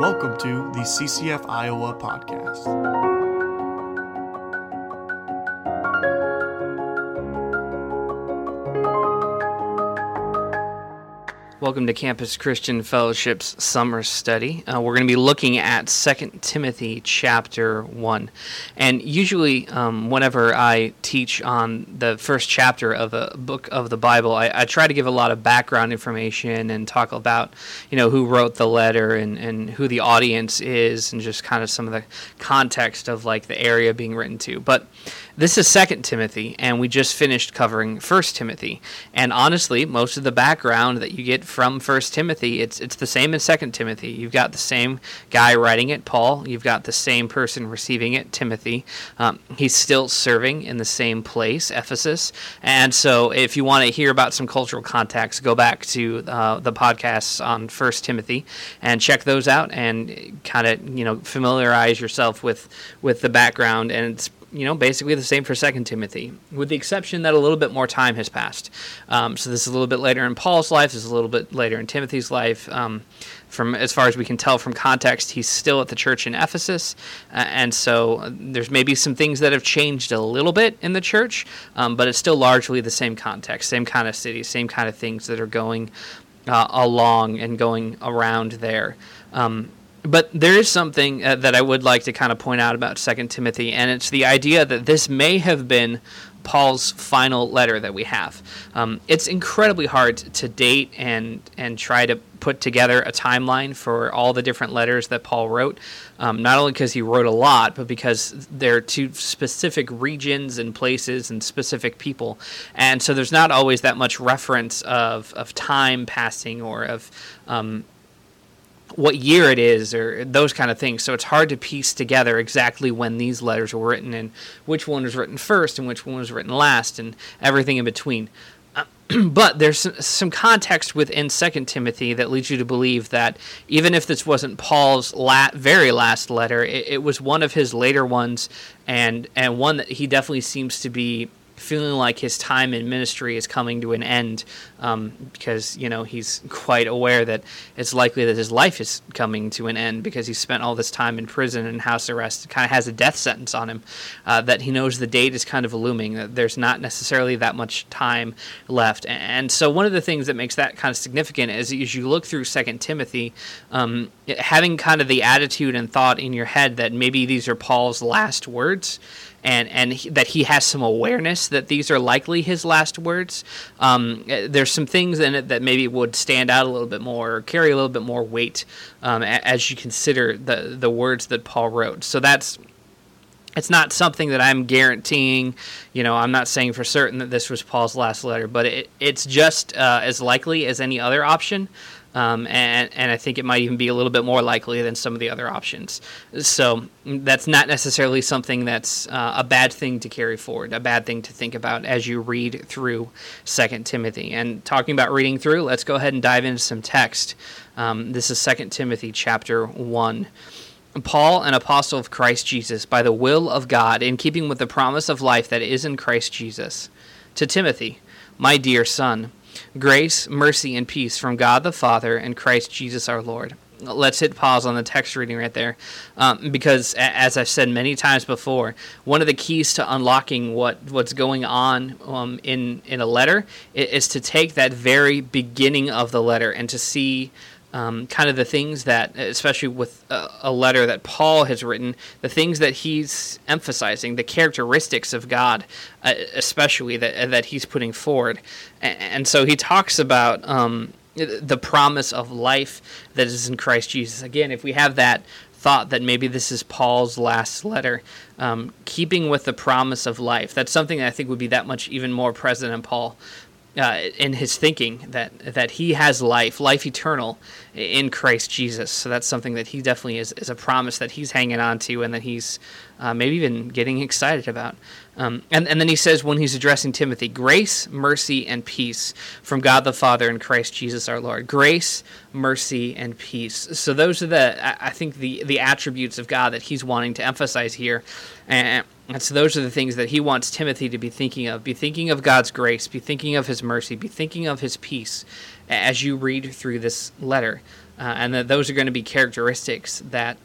Welcome to the CCF Iowa podcast. Welcome to Campus Christian Fellowship's summer study. Uh, we're going to be looking at 2 Timothy chapter 1. And usually, um, whenever I teach on the first chapter of a book of the Bible, I, I, try to give a lot of background information and talk about, you know, who wrote the letter and, and who the audience is and just kind of some of the context of like the area being written to. But this is Second Timothy, and we just finished covering First Timothy. And honestly, most of the background that you get First Timothy, it's it's the same as Second Timothy. You've got the same guy writing it, Paul. You've got the same person receiving it, Timothy. Um, he's still serving in the same place, Ephesus. And so, if you want to hear about some cultural context, go back to uh, the podcasts on First Timothy and check those out, and kind of you know familiarize yourself with with the background. And it's you know, basically the same for Second Timothy, with the exception that a little bit more time has passed. Um, so this is a little bit later in Paul's life. This is a little bit later in Timothy's life. Um, from as far as we can tell from context, he's still at the church in Ephesus, uh, and so there's maybe some things that have changed a little bit in the church, um, but it's still largely the same context, same kind of city, same kind of things that are going uh, along and going around there. Um, but there is something uh, that I would like to kind of point out about Second Timothy, and it's the idea that this may have been Paul's final letter that we have. Um, it's incredibly hard to date and and try to put together a timeline for all the different letters that Paul wrote. Um, not only because he wrote a lot, but because they're to specific regions and places and specific people, and so there's not always that much reference of of time passing or of um, what year it is or those kind of things. So it's hard to piece together exactly when these letters were written and which one was written first and which one was written last and everything in between. Uh, but there's some context within Second Timothy that leads you to believe that even if this wasn't Paul's la- very last letter, it, it was one of his later ones, and and one that he definitely seems to be feeling like his time in ministry is coming to an end um, because you know he's quite aware that it's likely that his life is coming to an end because he spent all this time in prison and house arrest kind of has a death sentence on him uh, that he knows the date is kind of looming that there's not necessarily that much time left. And so one of the things that makes that kind of significant is as you look through second timothy um, having kind of the attitude and thought in your head that maybe these are paul's last words and and he, that he has some awareness that these are likely his last words. Um, there's some things in it that maybe would stand out a little bit more or carry a little bit more weight um, as you consider the the words that Paul wrote. So that's it's not something that I'm guaranteeing. You know, I'm not saying for certain that this was Paul's last letter, but it, it's just uh, as likely as any other option. Um, and, and I think it might even be a little bit more likely than some of the other options. So that's not necessarily something that's uh, a bad thing to carry forward, a bad thing to think about as you read through Second Timothy. And talking about reading through, let's go ahead and dive into some text. Um, this is Second Timothy chapter 1. Paul, an apostle of Christ Jesus, by the will of God, in keeping with the promise of life that is in Christ Jesus, to Timothy, my dear son Grace, mercy, and peace from God the Father and Christ Jesus our Lord. Let's hit pause on the text reading right there, um, because as I've said many times before, one of the keys to unlocking what, what's going on um, in in a letter is to take that very beginning of the letter and to see um, kind of the things that, especially with a, a, letter that Paul has written, the things that he's emphasizing, the characteristics of God, uh, especially that that he's putting forward, and, and so he talks about um, the promise of life that is in Christ Jesus. Again, if we have that thought that maybe this is Paul's last letter, um, keeping with the promise of life, that's something that I think would be that much even more present in Paul uh, in his thinking that that he has life, life eternal in Christ Jesus. So that's something that he definitely is, is a promise that he's hanging on to and that he's uh, maybe even getting excited about. Um, and, and then he says when he's addressing Timothy, grace, mercy, and peace from God the Father and Christ Jesus our Lord. Grace, mercy, and peace. So those are the I think the the attributes of God that he's wanting to emphasize here. And, and so those are the things that he wants Timothy to be thinking of. Be thinking of God's grace, be thinking of his mercy, be thinking of his peace as you read through this letter. uh, and that those are going to be characteristics that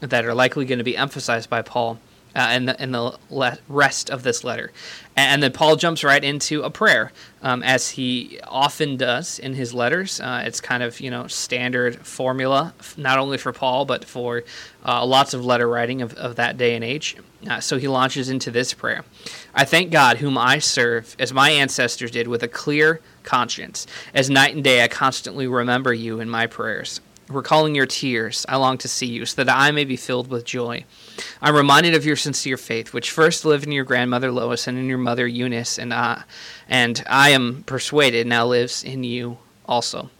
that are likely going to be emphasized by Paul uh, in the the le- rest of this letter, and then Paul jumps right into a prayer, um, as he often does in his letters. Uh, it's kind of you know standard formula, not only for Paul but for uh, lots of letter writing of, of that day and age. Uh, so he launches into this prayer: "I thank God, whom I serve, as my ancestors did, with a clear conscience. As night and day, I constantly remember you in my prayers." Recalling your tears, I long to see you, so that I may be filled with joy. I'm reminded of your sincere faith, which first lived in your grandmother Lois and in your mother Eunice, and I, and I am persuaded now lives in you also.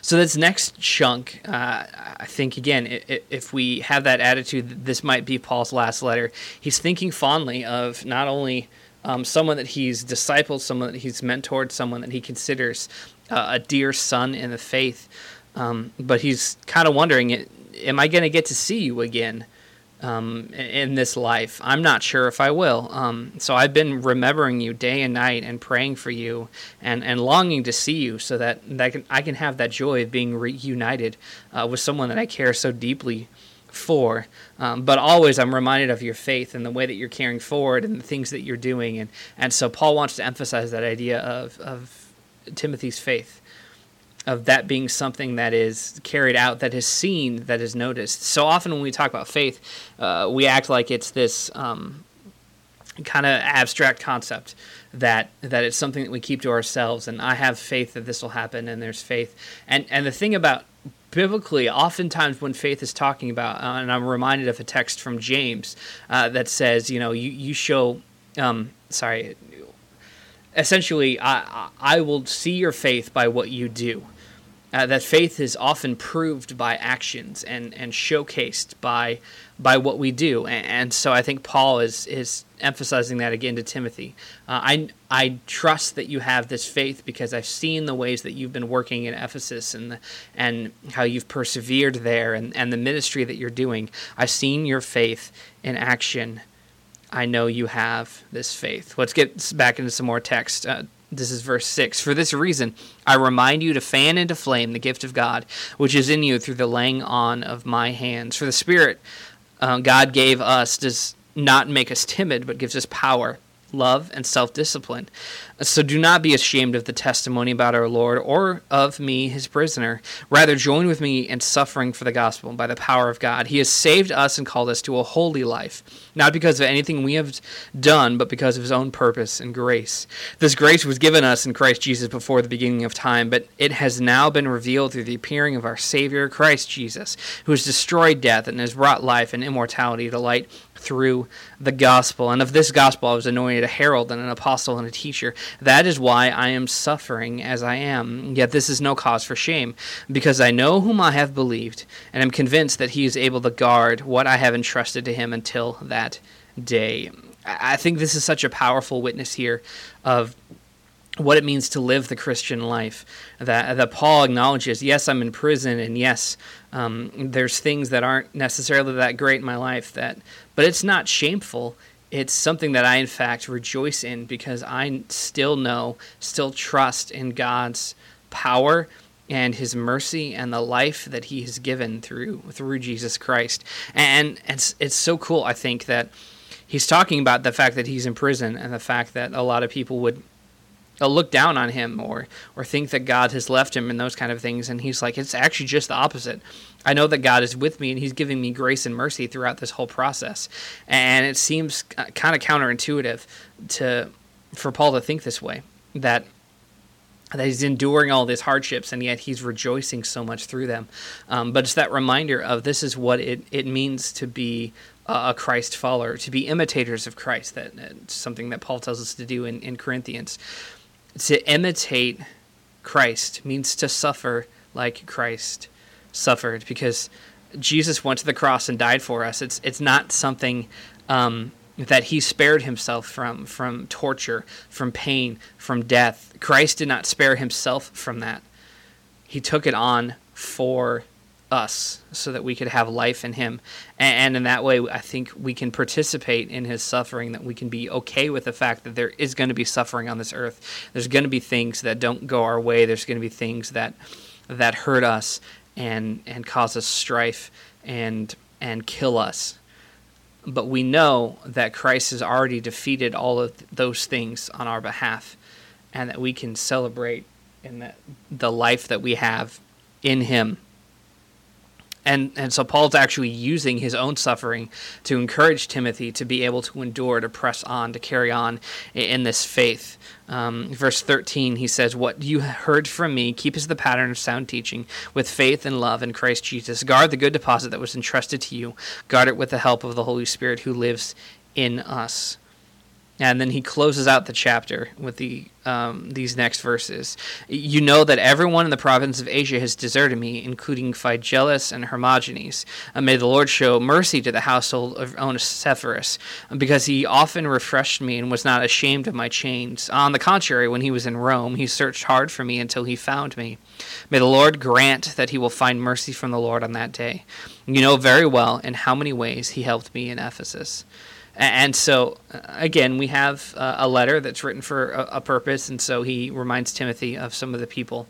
So this next chunk, uh, I think again, if we have that attitude, this might be Paul's last letter. He's thinking fondly of not only um, someone that he's discipled, someone that he's mentored, someone that he considers uh, a dear son in the faith, um, but he's kind of wondering, am I going to get to see you again um, in this life? I'm not sure if I will. Um, so I've been remembering you day and night and praying for you and, and longing to see you so that, that I, can, I can have that joy of being reunited uh, with someone that I care so deeply for. Um, but always I'm reminded of your faith and the way that you're carrying forward and the things that you're doing. And, and so Paul wants to emphasize that idea of, of Timothy's faith of that being something that is carried out, that is seen, that is noticed. So often when we talk about faith, uh, we act like it's this um, kind of abstract concept that that it's something that we keep to ourselves. And I have faith that this will happen, and there's faith. And and the thing about biblically, oftentimes when faith is talking about, uh, and I'm reminded of a text from James uh, that says, you know, you you show. Um, sorry, essentially, I I will see your faith by what you do uh, that faith is often proved by actions and, and showcased by by what we do. And, and so I think Paul is is emphasizing that again to Timothy. Uh, I I trust that you have this faith because I've seen the ways that you've been working in Ephesus and the, and how you've persevered there and, and the ministry that you're doing. I've seen your faith in action. I know you have this faith. Let's get back into some more text. Uh, this is verse 6. For this reason, I remind you to fan into flame the gift of God, which is in you through the laying on of my hands. For the Spirit uh, God gave us does not make us timid, but gives us power, love, and self discipline. So do not be ashamed of the testimony about our Lord or of me, his prisoner. Rather, join with me in suffering for the gospel by the power of God. He has saved us and called us to a holy life, not because of anything we have done, but because of his own purpose and grace. This grace was given us in Christ Jesus before the beginning of time, but it has now been revealed through the appearing of our Savior, Christ Jesus, who has destroyed death and has brought life and immortality to light through the gospel. And of this gospel I was anointed a herald and an apostle and a teacher. That is why I am suffering as I am. Yet this is no cause for shame, because I know whom I have believed, and am convinced that he is able to guard what I have entrusted to him until that day. I think this is such a powerful witness here of what it means to live the Christian life. That that Paul acknowledges, yes, I'm in prison, and yes, um, there's things that aren't necessarily that great in my life. That, but it's not shameful it's something that I, in fact, rejoice in because I still know, still trust in God's power and His mercy and the life that He has given through through Jesus Christ. And it's it's so cool. I think that He's talking about the fact that He's in prison and the fact that a lot of people would uh, look down on him or or think that God has left him and those kind of things and he's like it's actually just the opposite. I know that God is with me and he's giving me grace and mercy throughout this whole process. And it seems kind of counterintuitive to for Paul to think this way that that he's enduring all these hardships and yet he's rejoicing so much through them. Um, but it's that reminder of this is what it, it means to be a Christ follower, to be imitators of Christ. That, that's something that Paul tells us to do in, in Corinthians to imitate Christ means to suffer like Christ suffered because Jesus went to the cross and died for us. It's it's not something um, that he spared himself from from torture, from pain, from death. Christ did not spare himself from that. He took it on for us so that we could have life in him. And, in that way i think we can participate in his suffering that we can be okay with the fact that there is going to be suffering on this earth. There's going to be things that don't go our way. There's going to be things that that hurt us and and cause us strife and and kill us. But we know that Christ has already defeated all of those things on our behalf and that we can celebrate in that the life that we have in him and and so Paul's actually using his own suffering to encourage Timothy to be able to endure, to press on, to carry on in this faith. Um, verse 13, he says, What you heard from me, keep as the pattern of sound teaching, with faith and love in Christ Jesus. Guard the good deposit that was entrusted to you. Guard it with the help of the Holy Spirit who lives in us. And then he closes out the chapter with the um, these next verses. You know that everyone in the province of Asia has deserted me, including Phygellus and Hermogenes. Uh, may the Lord show mercy to the household of Onesiphorus, because he often refreshed me and was not ashamed of my chains. On the contrary, when he was in Rome, he searched hard for me until he found me. May the Lord grant that he will find mercy from the Lord on that day. You know very well in how many ways he helped me in Ephesus. And so, uh, again, we have uh, a letter that's written for a, purpose. And so he reminds Timothy of some of the people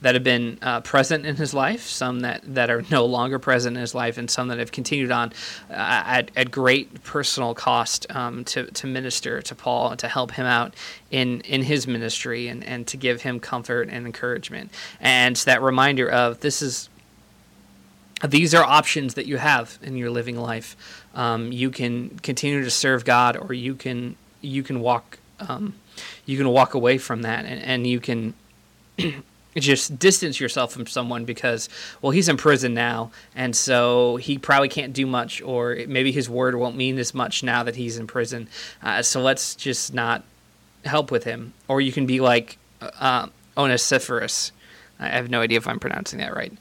that have been uh, present in his life, some that, that are no longer present in his life, and some that have continued on uh, at, at great personal cost um, to, to minister to Paul and to help him out in, in his ministry and, and to give him comfort and encouragement. And that reminder of this is these are options that you have in your living life. Um, you can continue to serve God, or you can you can walk um, you can walk away from that, and, and you can just distance yourself from someone because well he's in prison now, and so he probably can't do much, or maybe his word won't mean as much now that he's in prison. Uh, so let's just not help with him. Or you can be like uh, Onesiphorus. I have no idea if I'm pronouncing that right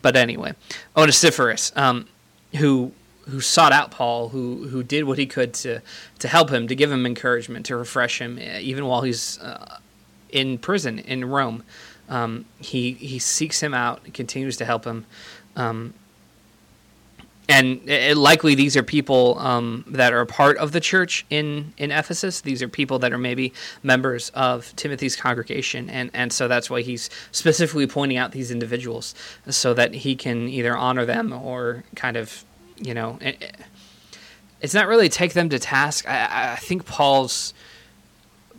but anyway, Onesiphorus, um, who who sought out Paul, who who did what he could to to help him, to give him encouragement, to refresh him, eh, even while he's uh, in prison in Rome. Um, he he seeks him out, continues to help him. Um, and it, likely these are people um, that are a part of the church in, in Ephesus. These are people that are maybe members of Timothy's congregation, and, and so that's why he's specifically pointing out these individuals so that he can either honor them or kind of, you know, it, it's not really take them to task. I, I think Paul's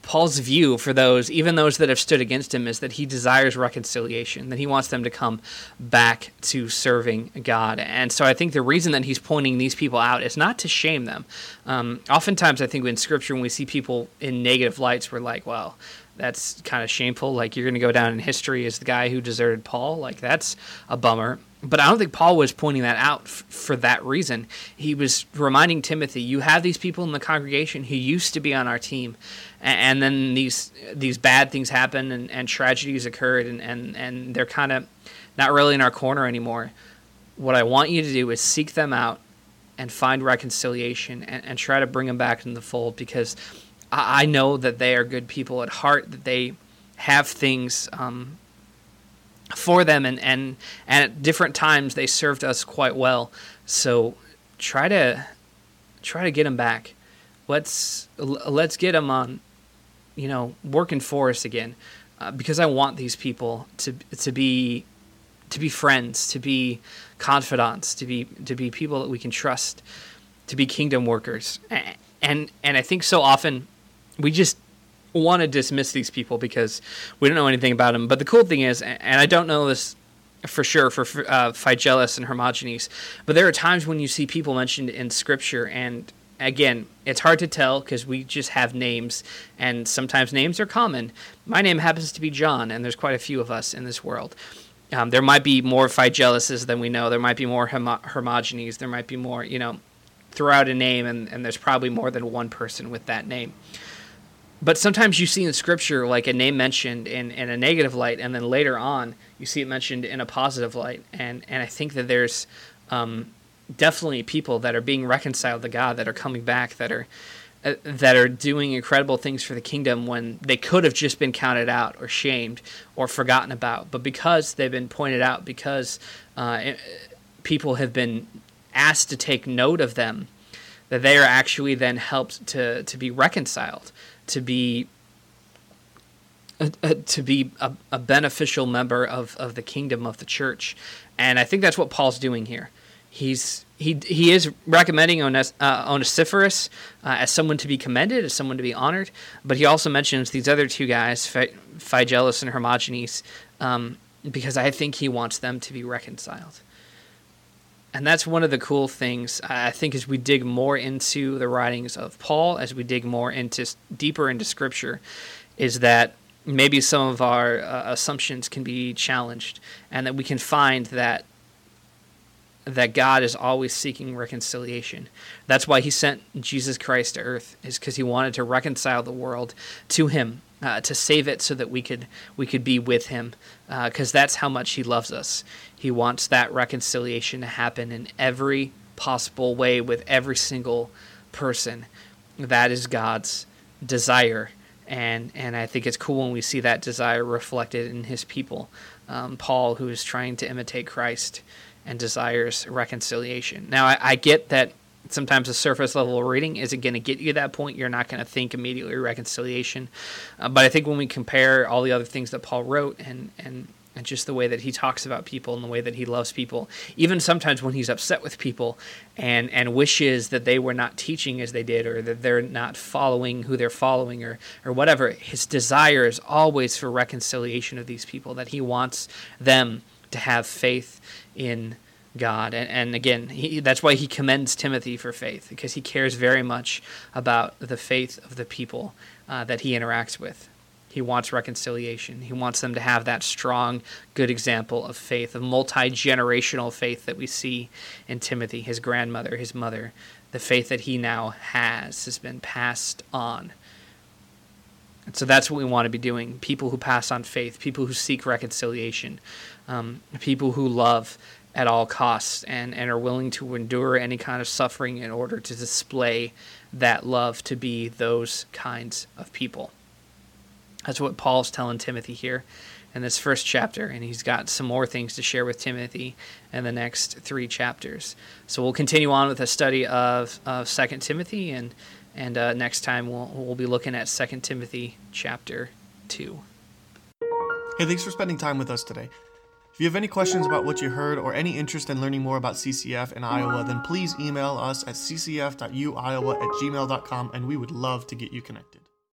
Paul's view for those, even those that have stood against him, is that he desires reconciliation, that he wants them to come back to serving God. And so I think the reason that he's pointing these people out is not to shame them. Um, oftentimes, I think in Scripture, when we see people in negative lights, we're like, well, that's kind of shameful. Like, you're going to go down in history as the guy who deserted Paul. Like, that's a bummer. But I don't think Paul was pointing that out f- for that reason. He was reminding Timothy, you have these people in the congregation who used to be on our team, and, then these these bad things happen and, and tragedies occurred, and, and, and they're kind of not really in our corner anymore. What I want you to do is seek them out and find reconciliation and, and try to bring them back in the fold because I, I know that they are good people at heart, that they have things um, for them and, and and at different times they served us quite well so try to try to get them back let's let's get them on you know working for us again uh, because I want these people to to be to be friends to be confidants to be to be people that we can trust to be kingdom workers and and I think so often we just want to dismiss these people because we don't know anything about them. But the cool thing is, and I don't know this for sure for uh, Phygellus and Hermogenes, but there are times when you see people mentioned in Scripture, and again, it's hard to tell because we just have names, and sometimes names are common. My name happens to be John, and there's quite a few of us in this world. Um, there might be more Phygelluses than we know. There might be more Hermo- Hermogenes. There might be more, you know, throughout a name, and, and there's probably more than one person with that name but sometimes you see in scripture like a name mentioned in, in a negative light and then later on you see it mentioned in a positive light and and i think that there's um, definitely people that are being reconciled to god that are coming back that are uh, that are doing incredible things for the kingdom when they could have just been counted out or shamed or forgotten about but because they've been pointed out because uh, people have been asked to take note of them that they are actually then helped to to be reconciled to be uh, uh, to be a, a, beneficial member of, of the kingdom of the church. And I think that's what Paul's doing here. He's he he is recommending Ones, uh, Onesiphorus uh, as someone to be commended, as someone to be honored. But he also mentions these other two guys, Phygelus and Hermogenes, um, because I think he wants them to be reconciled. And that's one of the cool things I think as we dig more into the writings of Paul, as we dig more into deeper into Scripture, is that maybe some of our uh, assumptions can be challenged, and that we can find that that God is always seeking reconciliation. That's why he sent Jesus Christ to earth is because he wanted to reconcile the world to him, uh, to save it so that we could we could be with him because uh, that's how much he loves us. He wants that reconciliation to happen in every possible way with every single person. That is God's desire. And, and I think it's cool when we see that desire reflected in his people. Um, Paul, who is trying to imitate Christ, and desires reconciliation. Now, I, I get that sometimes a surface level reading isn't going to get you that point. You're not going to think immediately reconciliation. Uh, but I think when we compare all the other things that Paul wrote and, and, and just the way that he talks about people and the way that he loves people, even sometimes when he's upset with people and, and wishes that they were not teaching as they did or that they're not following who they're following or, or whatever, his desire is always for reconciliation of these people, that he wants them to have faith in God. And, and again, he, that's why he commends Timothy for faith, because he cares very much about the faith of the people uh, that he interacts with. He wants reconciliation. He wants them to have that strong, good example of faith, of multi generational faith that we see in Timothy, his grandmother, his mother. The faith that he now has has been passed on. And so that's what we want to be doing. People who pass on faith, people who seek reconciliation, um, people who love at all costs and, and are willing to endure any kind of suffering in order to display that love to be those kinds of people. That's what Paul's telling Timothy here in this first chapter, and he's got some more things to share with Timothy in the next three chapters. So we'll continue on with a study of, of 2 Timothy and and uh, next time we'll, we'll be looking at 2 Timothy chapter 2. Hey, thanks for spending time with us today. If you have any questions about what you heard or any interest in learning more about CCF in Iowa, then please email us at ccf.uiowa at gmail.com and we would love to get you connected.